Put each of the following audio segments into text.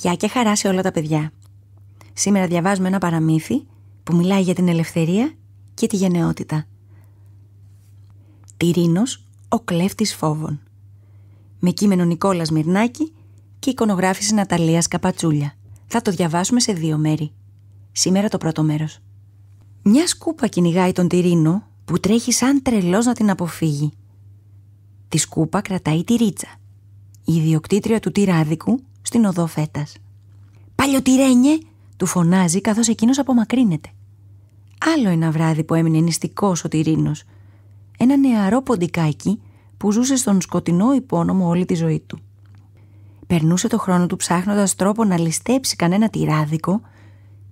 Γεια και χαρά σε όλα τα παιδιά. Σήμερα διαβάζουμε ένα παραμύθι που μιλάει για την ελευθερία και τη γενναιότητα. Τυρίνος, ο κλέφτης φόβων. Με κείμενο Νικόλας Μυρνάκη και εικονογράφηση Ναταλίας Καπατσούλια. Θα το διαβάσουμε σε δύο μέρη. Σήμερα το πρώτο μέρος. Μια σκούπα κυνηγάει τον Τυρίνο που τρέχει σαν τρελός να την αποφύγει. Τη σκούπα κρατάει τη ρίτσα, η ιδιοκτήτρια του τυράδικου στην οδό φέτας. «Παλιοτυρένιε!» του φωνάζει καθώς εκείνος απομακρύνεται. Άλλο ένα βράδυ που έμεινε νηστικός ο Τυρίνος. Ένα νεαρό ποντικάκι που ζούσε στον σκοτεινό υπόνομο όλη τη ζωή του. Περνούσε το χρόνο του ψάχνοντας τρόπο να ληστέψει κανένα τυράδικο,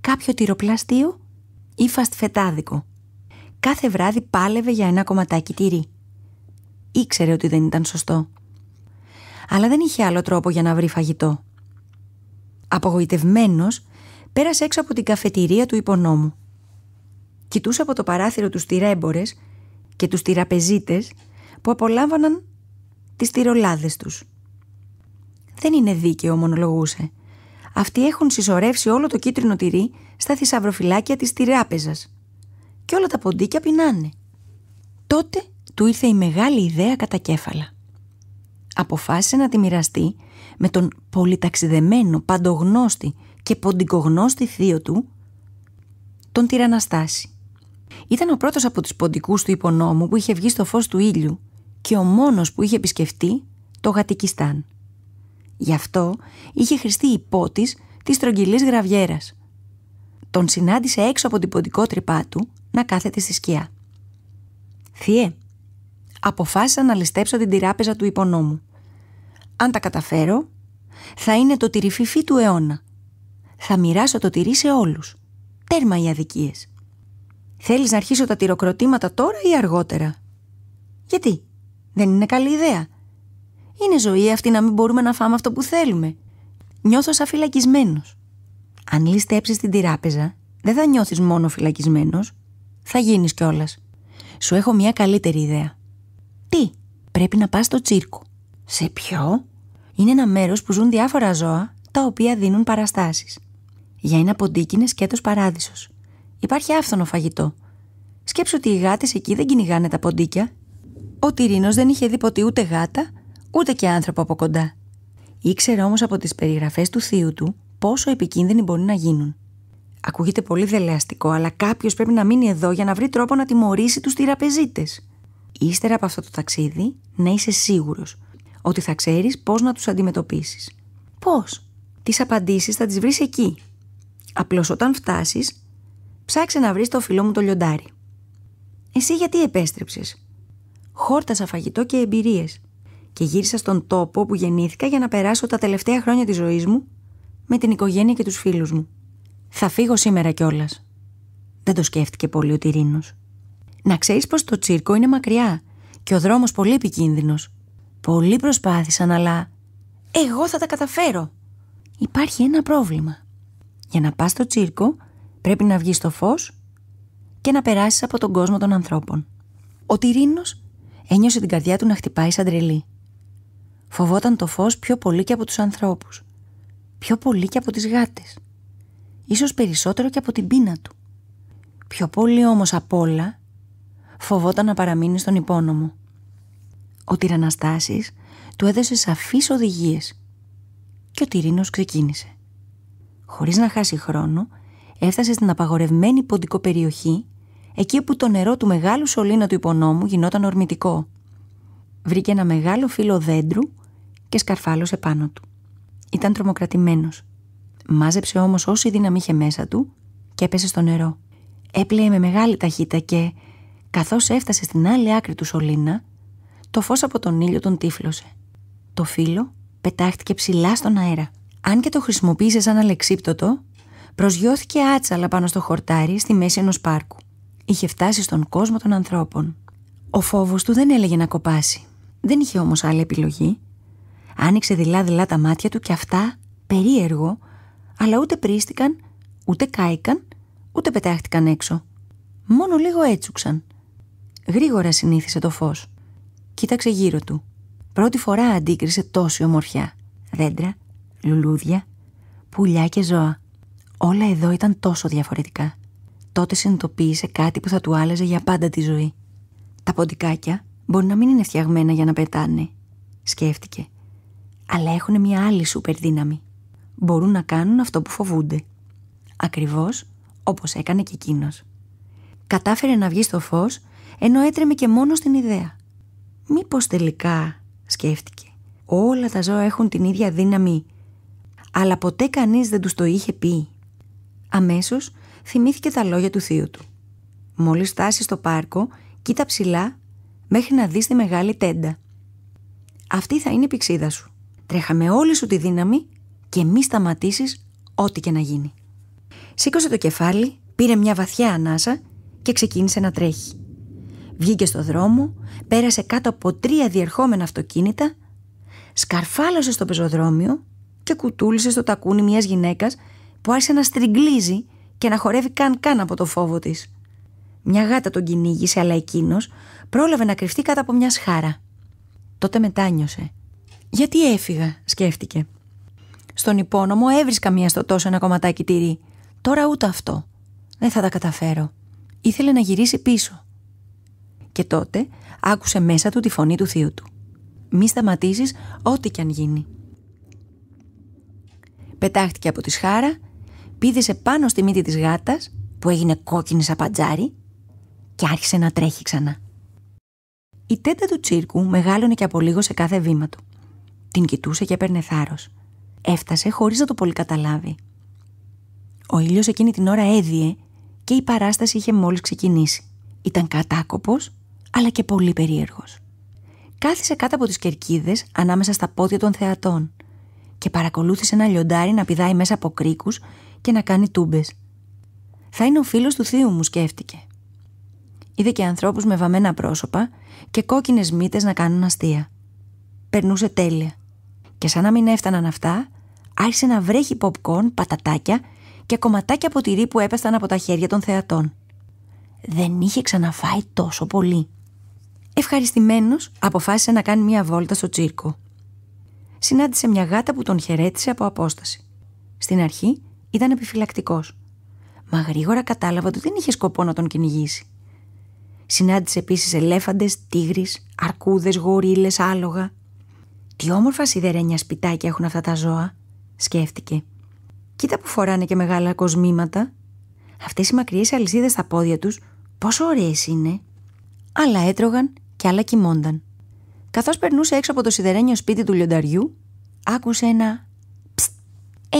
κάποιο τυροπλαστείο ή φαστφετάδικο. Κάθε βράδυ πάλευε για ένα κομματάκι τυρί. Ήξερε ότι δεν ήταν σωστό. Αλλά δεν είχε άλλο τρόπο για να βρει φαγητό. Απογοητευμένος, πέρασε έξω από την καφετηρία του υπονόμου. Κοιτούσε από το παράθυρο τους τυρέμπορες και τους τυραπεζίτες που απολάμβαναν τις τυρολάδες τους. Δεν είναι δίκαιο, μονολογούσε. Αυτοί έχουν συσσωρεύσει όλο το κίτρινο τυρί στα θησαυροφυλάκια της τυράπεζας. Και όλα τα ποντίκια πεινάνε. Τότε του ήρθε η μεγάλη ιδέα κατά κέφαλα. Αποφάσισε να τη μοιραστεί με τον πολυταξιδεμένο, παντογνώστη και ποντικογνώστη θείο του, τον Τυραναστάση. Ήταν ο πρώτος από τους ποντικούς του υπονόμου που είχε βγει στο φως του ήλιου και ο μόνος που είχε επισκεφτεί το Γατικιστάν. Γι' αυτό είχε χρηστεί υπότης της στρογγυλής γραβιέρας. Τον συνάντησε έξω από την ποντικότρυπά του να κάθεται στη σκιά. «Θείε, αποφάσισα να ληστέψω την τυράπεζα του υπονόμου. Αν τα καταφέρω, θα είναι το τυριφιφί του αιώνα. Θα μοιράσω το τυρί σε όλους. Τέρμα οι αδικίες. Θέλεις να αρχίσω τα τυροκροτήματα τώρα ή αργότερα; Γιατί, δεν είναι καλή ιδέα. Είναι ζωή αυτή να μην μπορούμε να φάμε αυτό που θέλουμε. Νιώθω σαν φυλακισμένος. Αν ληστέψεις την τυράπεζα, δεν θα νιώθεις μόνο φυλακισμένος, θα γίνεις κιόλας. Σου έχω μια καλύτερη ιδέα. Τι, πρέπει να πας στο τσίρκο. Σε ποιο; Είναι ένα μέρος που ζουν διάφορα ζώα τα οποία δίνουν παραστάσεις. Για ένα ποντίκι είναι σκέτος παράδεισος. Υπάρχει άφθονο φαγητό. Σκέψου ότι οι γάτες εκεί δεν κυνηγάνε τα ποντίκια. Ο Τυρίνος δεν είχε δει ποτέ ούτε γάτα, ούτε και άνθρωπο από κοντά. Ήξερε όμως από τις περιγραφές του θείου του πόσο επικίνδυνοι μπορεί να γίνουν. Ακούγεται πολύ δελεαστικό, αλλά κάποιος πρέπει να μείνει εδώ για να βρει τρόπο να τιμωρήσει τους τυραπεζίτε. Ύστερα από αυτό το ταξίδι, να είσαι σίγουρος ότι θα ξέρεις πώς να τους αντιμετωπίσεις. Πώς; Τις απαντήσεις θα τις βρεις εκεί. Απλώς όταν φτάσεις, ψάξε να βρεις το φιλό μου το λιοντάρι. Εσύ γιατί επέστρεψες; Χόρτασα φαγητό και εμπειρίες και γύρισα στον τόπο που γεννήθηκα για να περάσω τα τελευταία χρόνια της ζωής μου με την οικογένεια και τους φίλους μου. Θα φύγω σήμερα κιόλας. Δεν το σκέφτηκε πολύ ο Τυρίνος. Να ξέρεις πως το τσίρκο είναι μακριά και ο δρόμος πολύ επικίνδυνος. Πολλοί προσπάθησαν αλλά εγώ θα τα καταφέρω. Υπάρχει ένα πρόβλημα. Για να πας στο τσίρκο πρέπει να βγεις στο φως και να περάσεις από τον κόσμο των ανθρώπων. Ο Τυρίνος ένιωσε την καρδιά του να χτυπάει σαν τρελή. Φοβόταν το φως πιο πολύ και από τους ανθρώπους. Πιο πολύ και από τις γάτες. Ίσως περισσότερο και από την πείνα του. Πιο πολύ όμως απ' όλα φοβόταν να παραμείνει στον υπόνομο. Ο τυραναστάσης του έδωσε σαφείς οδηγίες και ο Τυρίνος ξεκίνησε. Χωρίς να χάσει χρόνο, έφτασε στην απαγορευμένη ποντικό περιοχή, εκεί όπου το νερό του μεγάλου σωλήνα του υπονόμου γινόταν ορμητικό. Βρήκε ένα μεγάλο φύλλο δέντρου και σκαρφάλωσε πάνω του. Ήταν τρομοκρατημένος. Μάζεψε όμως όση δύναμη είχε μέσα του και έπεσε στο νερό. Έπλεε με μεγάλη ταχύτητα και, καθώς έφτασε στην άλλη άκρη του σωλήνα, το φως από τον ήλιο τον τύφλωσε. Το φύλλο πετάχτηκε ψηλά στον αέρα. Αν και το χρησιμοποίησε σαν αλεξίπτωτο, προσγειώθηκε άτσαλα πάνω στο χορτάρι στη μέση ενός πάρκου. Είχε φτάσει στον κόσμο των ανθρώπων. Ο φόβος του δεν έλεγε να κοπάσει. Δεν είχε όμως άλλη επιλογή Άνοιξε δειλά-δειλά τα μάτια του και αυτά, περίεργο, αλλά ούτε πρίστηκαν, ούτε κάηκαν, ούτε πετάχτηκαν έξω. Μόνο λίγο έτσουξαν. Γρήγορα συνήθισε το φως. Κοίταξε γύρω του. Πρώτη φορά αντίκρισε τόση ομορφιά. Δέντρα, λουλούδια, πουλιά και ζώα. Όλα εδώ ήταν τόσο διαφορετικά. Τότε συνειδητοποίησε κάτι που θα του άλλαζε για πάντα τη ζωή. Τα ποντικάκια μπορεί να μην είναι φτιαγμένα για να πετάνε, σκέφτηκε. Αλλά έχουν μια άλλη σούπερ δύναμη. Μπορούν να κάνουν αυτό που φοβούνται. Ακριβώς όπως έκανε και εκείνος. Κατάφερε να βγει στο φως ενώ έτρεμε και μόνο στην ιδέα. Μήπως τελικά, σκέφτηκε, όλα τα ζώα έχουν την ίδια δύναμη, αλλά ποτέ κανείς δεν τους το είχε πει. Αμέσως θυμήθηκε τα λόγια του θείου του. Μόλις φτάσει στο πάρκο, κοίτα ψηλά μέχρι να δεις τη μεγάλη τέντα. Αυτή θα είναι η πηξίδα σου. Τρέχαμε όλη σου τη δύναμη και μη σταματήσεις ό,τι και να γίνει. Σήκωσε το κεφάλι, πήρε μια βαθιά ανάσα και ξεκίνησε να τρέχει. Βγήκε στο δρόμο, πέρασε κάτω από τρία διερχόμενα αυτοκίνητα, σκαρφάλωσε στο πεζοδρόμιο και κουτούλησε στο τακούνι μιας γυναίκας που άρχισε να στριγκλίζει και να χορεύει καν καν από το φόβο της. Μια γάτα τον κυνήγησε, αλλά εκείνος πρόλαβε να κρυφτεί κάτω από μια σχάρα. Τότε μετάνιωσε. Γιατί έφυγα, σκέφτηκε. Στον υπόνομο έβρισκα μία στο τόσο ένα κομματάκι τυρί. Τώρα ούτε αυτό. Δεν θα τα καταφέρω. Ήθελε να γυρίσει πίσω. Και τότε άκουσε μέσα του τη φωνή του θείου του. Μη σταματήσεις ό,τι κι αν γίνει. Πετάχτηκε από τη σχάρα, πήδησε πάνω στη μύτη της γάτας που έγινε κόκκινη σαν παντζάρι και άρχισε να τρέχει ξανά. Η τέντα του τσίρκου μεγάλωνε και από λίγο σε κάθε βήμα του. Την κοιτούσε και έπαιρνε θάρρος. Έφτασε χωρίς να το πολύ καταλάβει. Ο ήλιος εκείνη την ώρα έδιε και η παράσταση είχε μόλις ξεκινήσει. Ήταν κατάκοπος, αλλά και πολύ περίεργος. Κάθισε κάτω από τις κερκίδες ανάμεσα στα πόδια των θεατών και παρακολούθησε ένα λιοντάρι να πηδάει μέσα από κρίκους και να κάνει τούμπες. Θα είναι ο φίλος του θείου μου, σκέφτηκε. Είδε και ανθρώπους με βαμμένα πρόσωπα και κόκκινες μύτες να κάνουν αστεία. Περνούσε τέλεια. Και σαν να μην έφταναν αυτά, άρχισε να βρέχει popcorn, πατατάκια και κομματάκια από τυρί που έπεσταν από τα χέρια των θεατών. Δεν είχε ξαναφάει τόσο πολύ. Ευχαριστημένος, αποφάσισε να κάνει μια βόλτα στο τσίρκο. Συνάντησε μια γάτα που τον χαιρέτησε από απόσταση. Στην αρχή ήταν επιφυλακτικός. Μα γρήγορα κατάλαβε ότι δεν είχε σκοπό να τον κυνηγήσει. Συνάντησε επίσης ελέφαντες, τίγρεις, αρκούδες, γορίλες, άλογα. Τι όμορφα σιδερένια σπιτάκια έχουν αυτά τα ζώα, σκέφτηκε. Κοίτα που φοράνε και μεγάλα κοσμήματα. Αυτές οι μακριές αλυσίδες στα πόδια τους, πόσο ωραίες είναι. Άλλα έτρωγαν και άλλα κοιμόνταν. Καθώς περνούσε έξω από το σιδερένιο σπίτι του λιονταριού, άκουσε ένα «Ψτ, ε,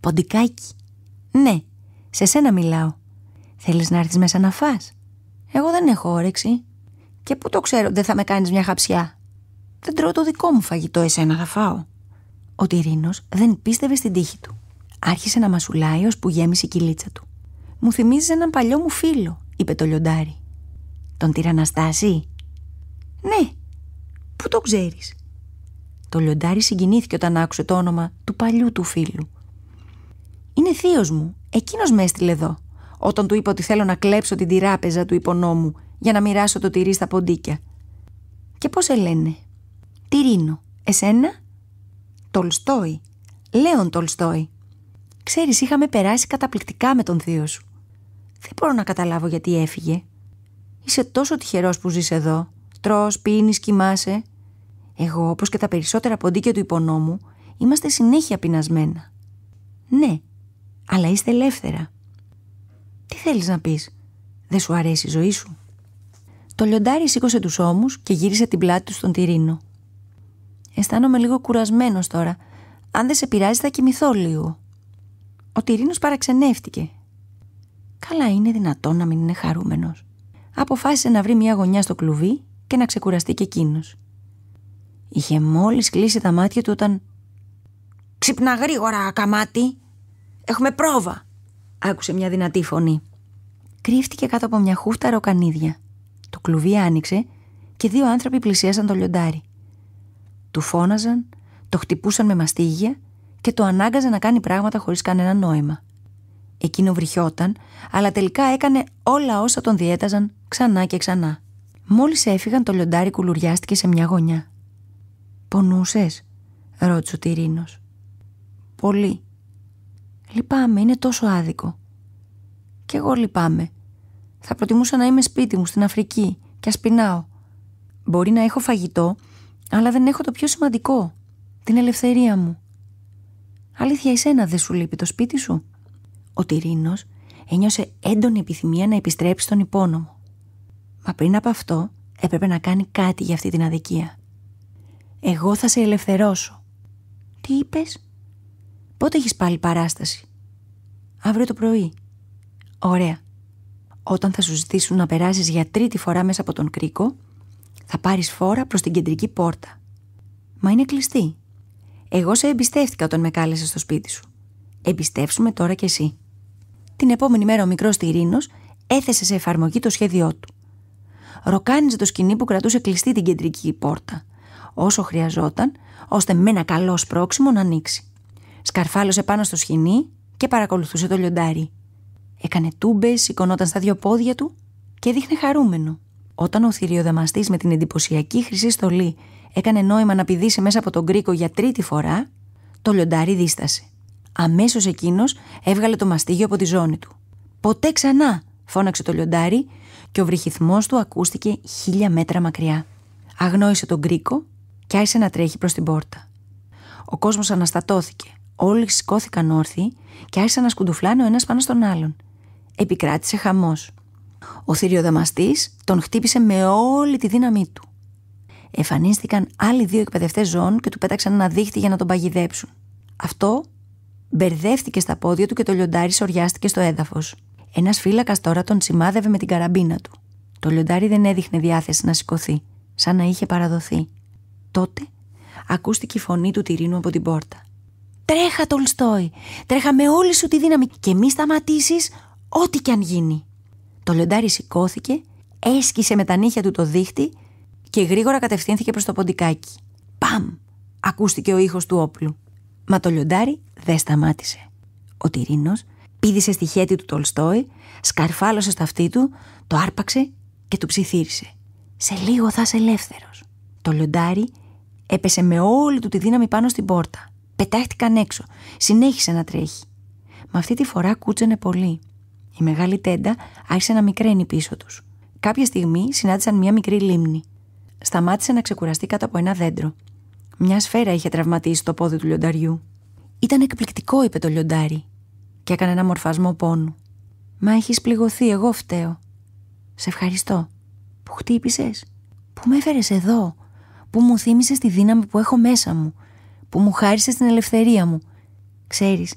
ποντικάκι». «Ναι, σε σένα μιλάω. Θέλεις να έρθεις μέσα να φας» Εγώ δεν έχω όρεξη. Και πού το ξέρω δεν θα με κάνεις μια χαψιά. Δεν τρώω το δικό μου φαγητό, εσένα θα φάω. Ο Τυρίνος δεν πίστευε στην τύχη του. Άρχισε να μασουλάει ως που γέμισε η κυλίτσα του. Μου θυμίζεις έναν παλιό μου φίλο, είπε το λιοντάρι. Τον τυραναστάσει. Ναι, πού το ξέρεις; Το λιοντάρι συγκινήθηκε όταν άκουσε το όνομα του παλιού του φίλου. Είναι θείος μου, εκείνος με έστειλε εδώ όταν του είπα ότι θέλω να κλέψω την τυράπεζα του υπονόμου για να μοιράσω το τυρί στα ποντίκια. Και πώς σε λένε. Τυρίνο. Εσένα; Τολστόι. Λέον Τολστόι. Ξέρεις, είχαμε περάσει καταπληκτικά με τον θείο σου. Δεν μπορώ να καταλάβω γιατί έφυγε. Είσαι τόσο τυχερός που ζεις εδώ. Τρως, πίνεις, κοιμάσαι. Εγώ, όπως και τα περισσότερα ποντίκια του υπονόμου, είμαστε συνέχεια πεινασμένα. Ναι, αλλά είστε ελεύθερα. Τι θέλεις να πεις, δεν σου αρέσει η ζωή σου; Το λιοντάρι σήκωσε τους ώμους και γύρισε την πλάτη του στον τυρίνο. Αισθάνομαι λίγο κουρασμένος τώρα. Αν δεν σε πειράζει θα κοιμηθώ λίγο. Ο τυρίνος παραξενεύτηκε. Καλά είναι δυνατόν να μην είναι χαρούμενος. Αποφάσισε να βρει μια γωνιά στο κλουβί και να ξεκουραστεί και εκείνος. Είχε μόλις κλείσει τα μάτια του όταν... «Ξυπνά γρήγορα, καμάτι! Έχουμε πρόβα!» άκουσε μια δυνατή φωνή. Κρύφτηκε κάτω από μια χούφτα ροκανίδια. Το κλουβί άνοιξε και δύο άνθρωποι πλησίασαν το λιοντάρι. Του φώναζαν, το χτυπούσαν με μαστίγια και το ανάγκαζαν να κάνει πράγματα χωρίς κανένα νόημα. Εκείνο βρυχιόταν, αλλά τελικά έκανε όλα όσα τον διέταζαν ξανά και ξανά. Μόλις έφυγαν το λιοντάρι κουλουριάστηκε σε μια γωνιά. «Πονούσες» ρώτησε ο Τυρίνος. «Πολύ», Λυπάμαι, είναι τόσο άδικο. Κι εγώ λυπάμαι. Θα προτιμούσα να είμαι σπίτι μου στην Αφρική και ας πεινάω. Μπορεί να έχω φαγητό, αλλά δεν έχω το πιο σημαντικό, την ελευθερία μου. Αλήθεια εσένα δεν σου λείπει το σπίτι σου; Ο Τυρίνος ένιωσε έντονη επιθυμία να επιστρέψει στον υπόνομο. Μα πριν από αυτό έπρεπε να κάνει κάτι για αυτή την αδικία. Εγώ θα σε ελευθερώσω. Τι είπες; Πότε έχεις πάλι παράσταση; Αύριο το πρωί. Ωραία. Όταν θα σου ζητήσουν να περάσεις για τρίτη φορά μέσα από τον κρίκο, θα πάρεις φόρα προς την κεντρική πόρτα. Μα είναι κλειστή. Εγώ σε εμπιστεύτηκα όταν με κάλεσες στο σπίτι σου. Εμπιστεύσουμε τώρα κι εσύ. Την επόμενη μέρα ο μικρός Τυρίνος έθεσε σε εφαρμογή το σχέδιό του. Ροκάνιζε το σκηνή που κρατούσε κλειστή την κεντρική πόρτα, όσο χρειαζόταν, ώστε με ένα καλό σπρόξιμο να ανοίξει. Σκαρφάλωσε πάνω στο σκηνή και παρακολουθούσε το λιοντάρι. Έκανε τούμπες, σηκωνόταν στα δύο πόδια του και δείχνε χαρούμενο. Όταν ο θηριοδαμαστής με την εντυπωσιακή χρυσή στολή έκανε νόημα να πηδήσει μέσα από τον κρίκο για τρίτη φορά, το λιοντάρι δίστασε. Αμέσως εκείνος έβγαλε το μαστίγιο από τη ζώνη του. Ποτέ ξανά! φώναξε το λιοντάρι και ο βρυχυθμός του ακούστηκε χίλια μέτρα μακριά. Αγνόησε τον κρίκο και άρχισε να τρέχει προς την πόρτα. Ο κόσμος αναστατώθηκε. Όλοι σηκώθηκαν όρθιοι και άρχισαν να σκουντουφλάνε ο ένας πάνω στον άλλον. Επικράτησε χαμός. Ο θηριοδαμαστής τον χτύπησε με όλη τη δύναμή του. Εμφανίστηκαν άλλοι δύο εκπαιδευτές ζώων και του πέταξαν ένα δίχτυ για να τον παγιδέψουν. Αυτό μπερδεύτηκε στα πόδια του και το λιοντάρι σοριάστηκε στο έδαφος. Ένας φύλακας τώρα τον σημάδευε με την καραμπίνα του. Το λιοντάρι δεν έδειχνε διάθεση να σηκωθεί, σαν να είχε παραδοθεί. Τότε ακούστηκε η φωνή του τυρίνου από την πόρτα. Τρέχα, Τολστόι! Τρέχα με όλη σου τη δύναμη και μη σταματήσεις ό,τι κι αν γίνει. Το λιοντάρι σηκώθηκε, έσκησε με τα νύχια του το δίχτυ και γρήγορα κατευθύνθηκε προς το ποντικάκι. Παμ! Ακούστηκε ο ήχος του όπλου. Μα το λιοντάρι δεν σταμάτησε. Ο Τυρίνος πήδησε στη χέτη του Τολστόη, σκαρφάλωσε στα αυτή του, το άρπαξε και του ψιθύρισε. «Σε λίγο θα είσαι ελεύθερος». Το λιοντάρι έπεσε με όλη του τη δύναμη πάνω στην πόρτα. Πετάχτηκαν έξω. Συνέχισε να τρέχει. Μα αυτή τη φορά κούτσενε πολύ. Η μεγάλη τέντα άρχισε να μικραίνει πίσω τους. Κάποια στιγμή συνάντησαν μια μικρή λίμνη. Σταμάτησε να ξεκουραστεί κάτω από ένα δέντρο. Μια σφαίρα είχε τραυματίσει το πόδι του λιονταριού. Ήταν εκπληκτικό, είπε το λιοντάρι, και έκανε ένα μορφασμό πόνου. Μα έχεις πληγωθεί, εγώ φταίω. Σε ευχαριστώ. Που χτύπησες, που με έφερες εδώ, που μου θύμισες τη δύναμη που έχω μέσα μου, που μου χάρισες την ελευθερία μου. Ξέρεις,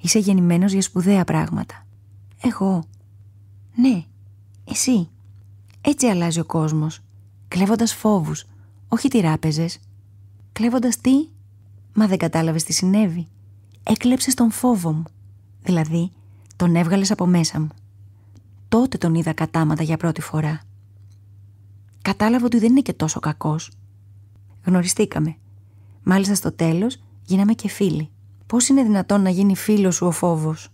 είσαι γεννημένος για σπουδαία πράγματα. Εγώ. Ναι, εσύ. Έτσι αλλάζει ο κόσμος. Κλέβοντας φόβους, όχι τυράπεζες. Κλέβοντας τι; Μα δεν κατάλαβες τι συνέβη. Έκλεψες τον φόβο μου. Δηλαδή, τον έβγαλες από μέσα μου. Τότε τον είδα κατάματα για πρώτη φορά. Κατάλαβα ότι δεν είναι και τόσο κακός. Γνωριστήκαμε. Μάλιστα στο τέλος γίναμε και φίλοι. Πώς είναι δυνατόν να γίνει φίλος σου ο φόβος;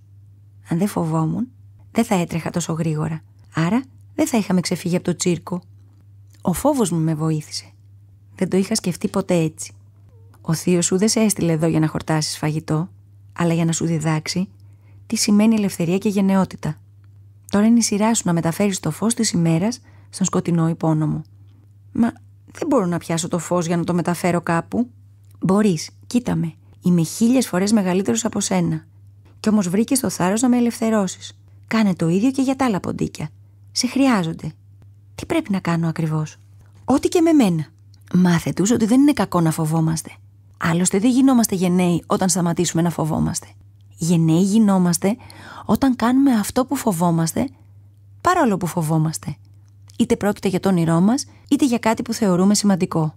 Αν δεν φοβόμουν, δεν θα έτρεχα τόσο γρήγορα. Άρα δεν θα είχαμε ξεφύγει από το τσίρκο. Ο φόβος μου με βοήθησε. Δεν το είχα σκεφτεί ποτέ έτσι. Ο θείος σου δεν σε έστειλε εδώ για να χορτάσεις φαγητό, αλλά για να σου διδάξει τι σημαίνει ελευθερία και γενναιότητα. Τώρα είναι η σειρά σου να μεταφέρεις το φως της ημέρας στον σκοτεινό υπόνομο. Μα δεν μπορώ να πιάσω το φως για να το μεταφέρω κάπου. Μπορείς, κοίτα με. Είμαι χίλιες φορές μεγαλύτερος από σένα. Κι όμως βρήκες το θάρρος να με ελευθερώσεις. Κάνε το ίδιο και για τα άλλα ποντίκια. Σε χρειάζονται. Τι πρέπει να κάνω ακριβώς; Ό,τι και με μένα. Μάθε τους ότι δεν είναι κακό να φοβόμαστε. Άλλωστε δεν γινόμαστε γενναίοι όταν σταματήσουμε να φοβόμαστε. Γενναίοι γινόμαστε όταν κάνουμε αυτό που φοβόμαστε παρόλο που φοβόμαστε. Είτε πρόκειται για το όνειρό μας, είτε για κάτι που θεωρούμε σημαντικό.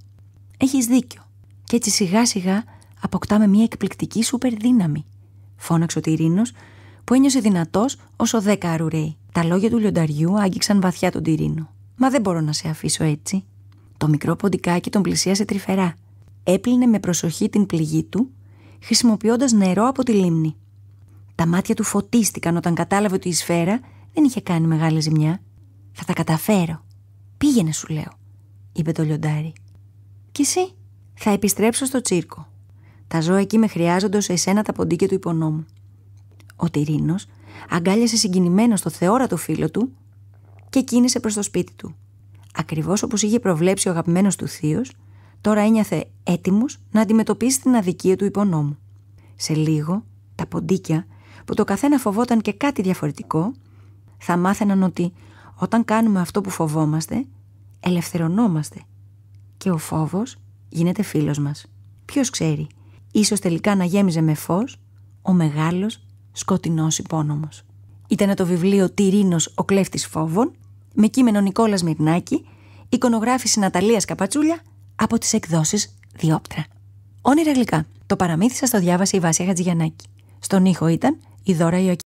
Έχεις δίκιο. Και έτσι σιγά σιγά αποκτάμε μια εκπληκτική σούπερ δύναμη. Φώναξε ο Τυρίνος που ένιωσε δυνατός όσο δέκα αρουραίοι. Τα λόγια του λιονταριού άγγιξαν βαθιά τον Τυρίνο. Μα δεν μπορώ να σε αφήσω έτσι. Το μικρό ποντικάκι τον πλησίασε τρυφερά. Έπλυνε με προσοχή την πληγή του, χρησιμοποιώντας νερό από τη λίμνη. Τα μάτια του φωτίστηκαν όταν κατάλαβε ότι η σφαίρα δεν είχε κάνει μεγάλη ζημιά. Θα τα καταφέρω. Πήγαινε, σου λέω, είπε το λιοντάρι. Κι εσύ, θα επιστρέψω στο τσίρκο. Τα ζώα εκεί με χρειάζονται ως εσένα τα ποντίκια του υπονόμου. Ο Τυρίνος αγκάλιασε συγκινημένο το θεόρατο φίλο του και κίνησε προς το σπίτι του. Ακριβώς όπως είχε προβλέψει ο αγαπημένος του θείος, τώρα ένιωθε έτοιμος να αντιμετωπίσει την αδικία του υπονόμου. Σε λίγο, τα ποντίκια, που το καθένα φοβόταν και κάτι διαφορετικό, θα μάθαιναν ότι όταν κάνουμε αυτό που φοβόμαστε, ελευθερωνόμαστε και ο φόβος γίνεται φίλος μας. Ποιος ξέρει, ίσως τελικά να γέμιζε με φως ο μεγάλος σκοτεινός υπόνομος. Ήταν το βιβλίο «Τυρίνος ο κλέφτης φόβων» με κείμενο Νικόλας Μυρνάκη, εικονογράφηση Ναταλίας Καπατσούλια από τις εκδόσεις Διόπτρα. Όνειρα γλυκά. Το παραμύθι σας το διάβασε η Βάσια Χατζηγιαννάκη. Στον ήχο ήταν η Δώρα Ιωακή.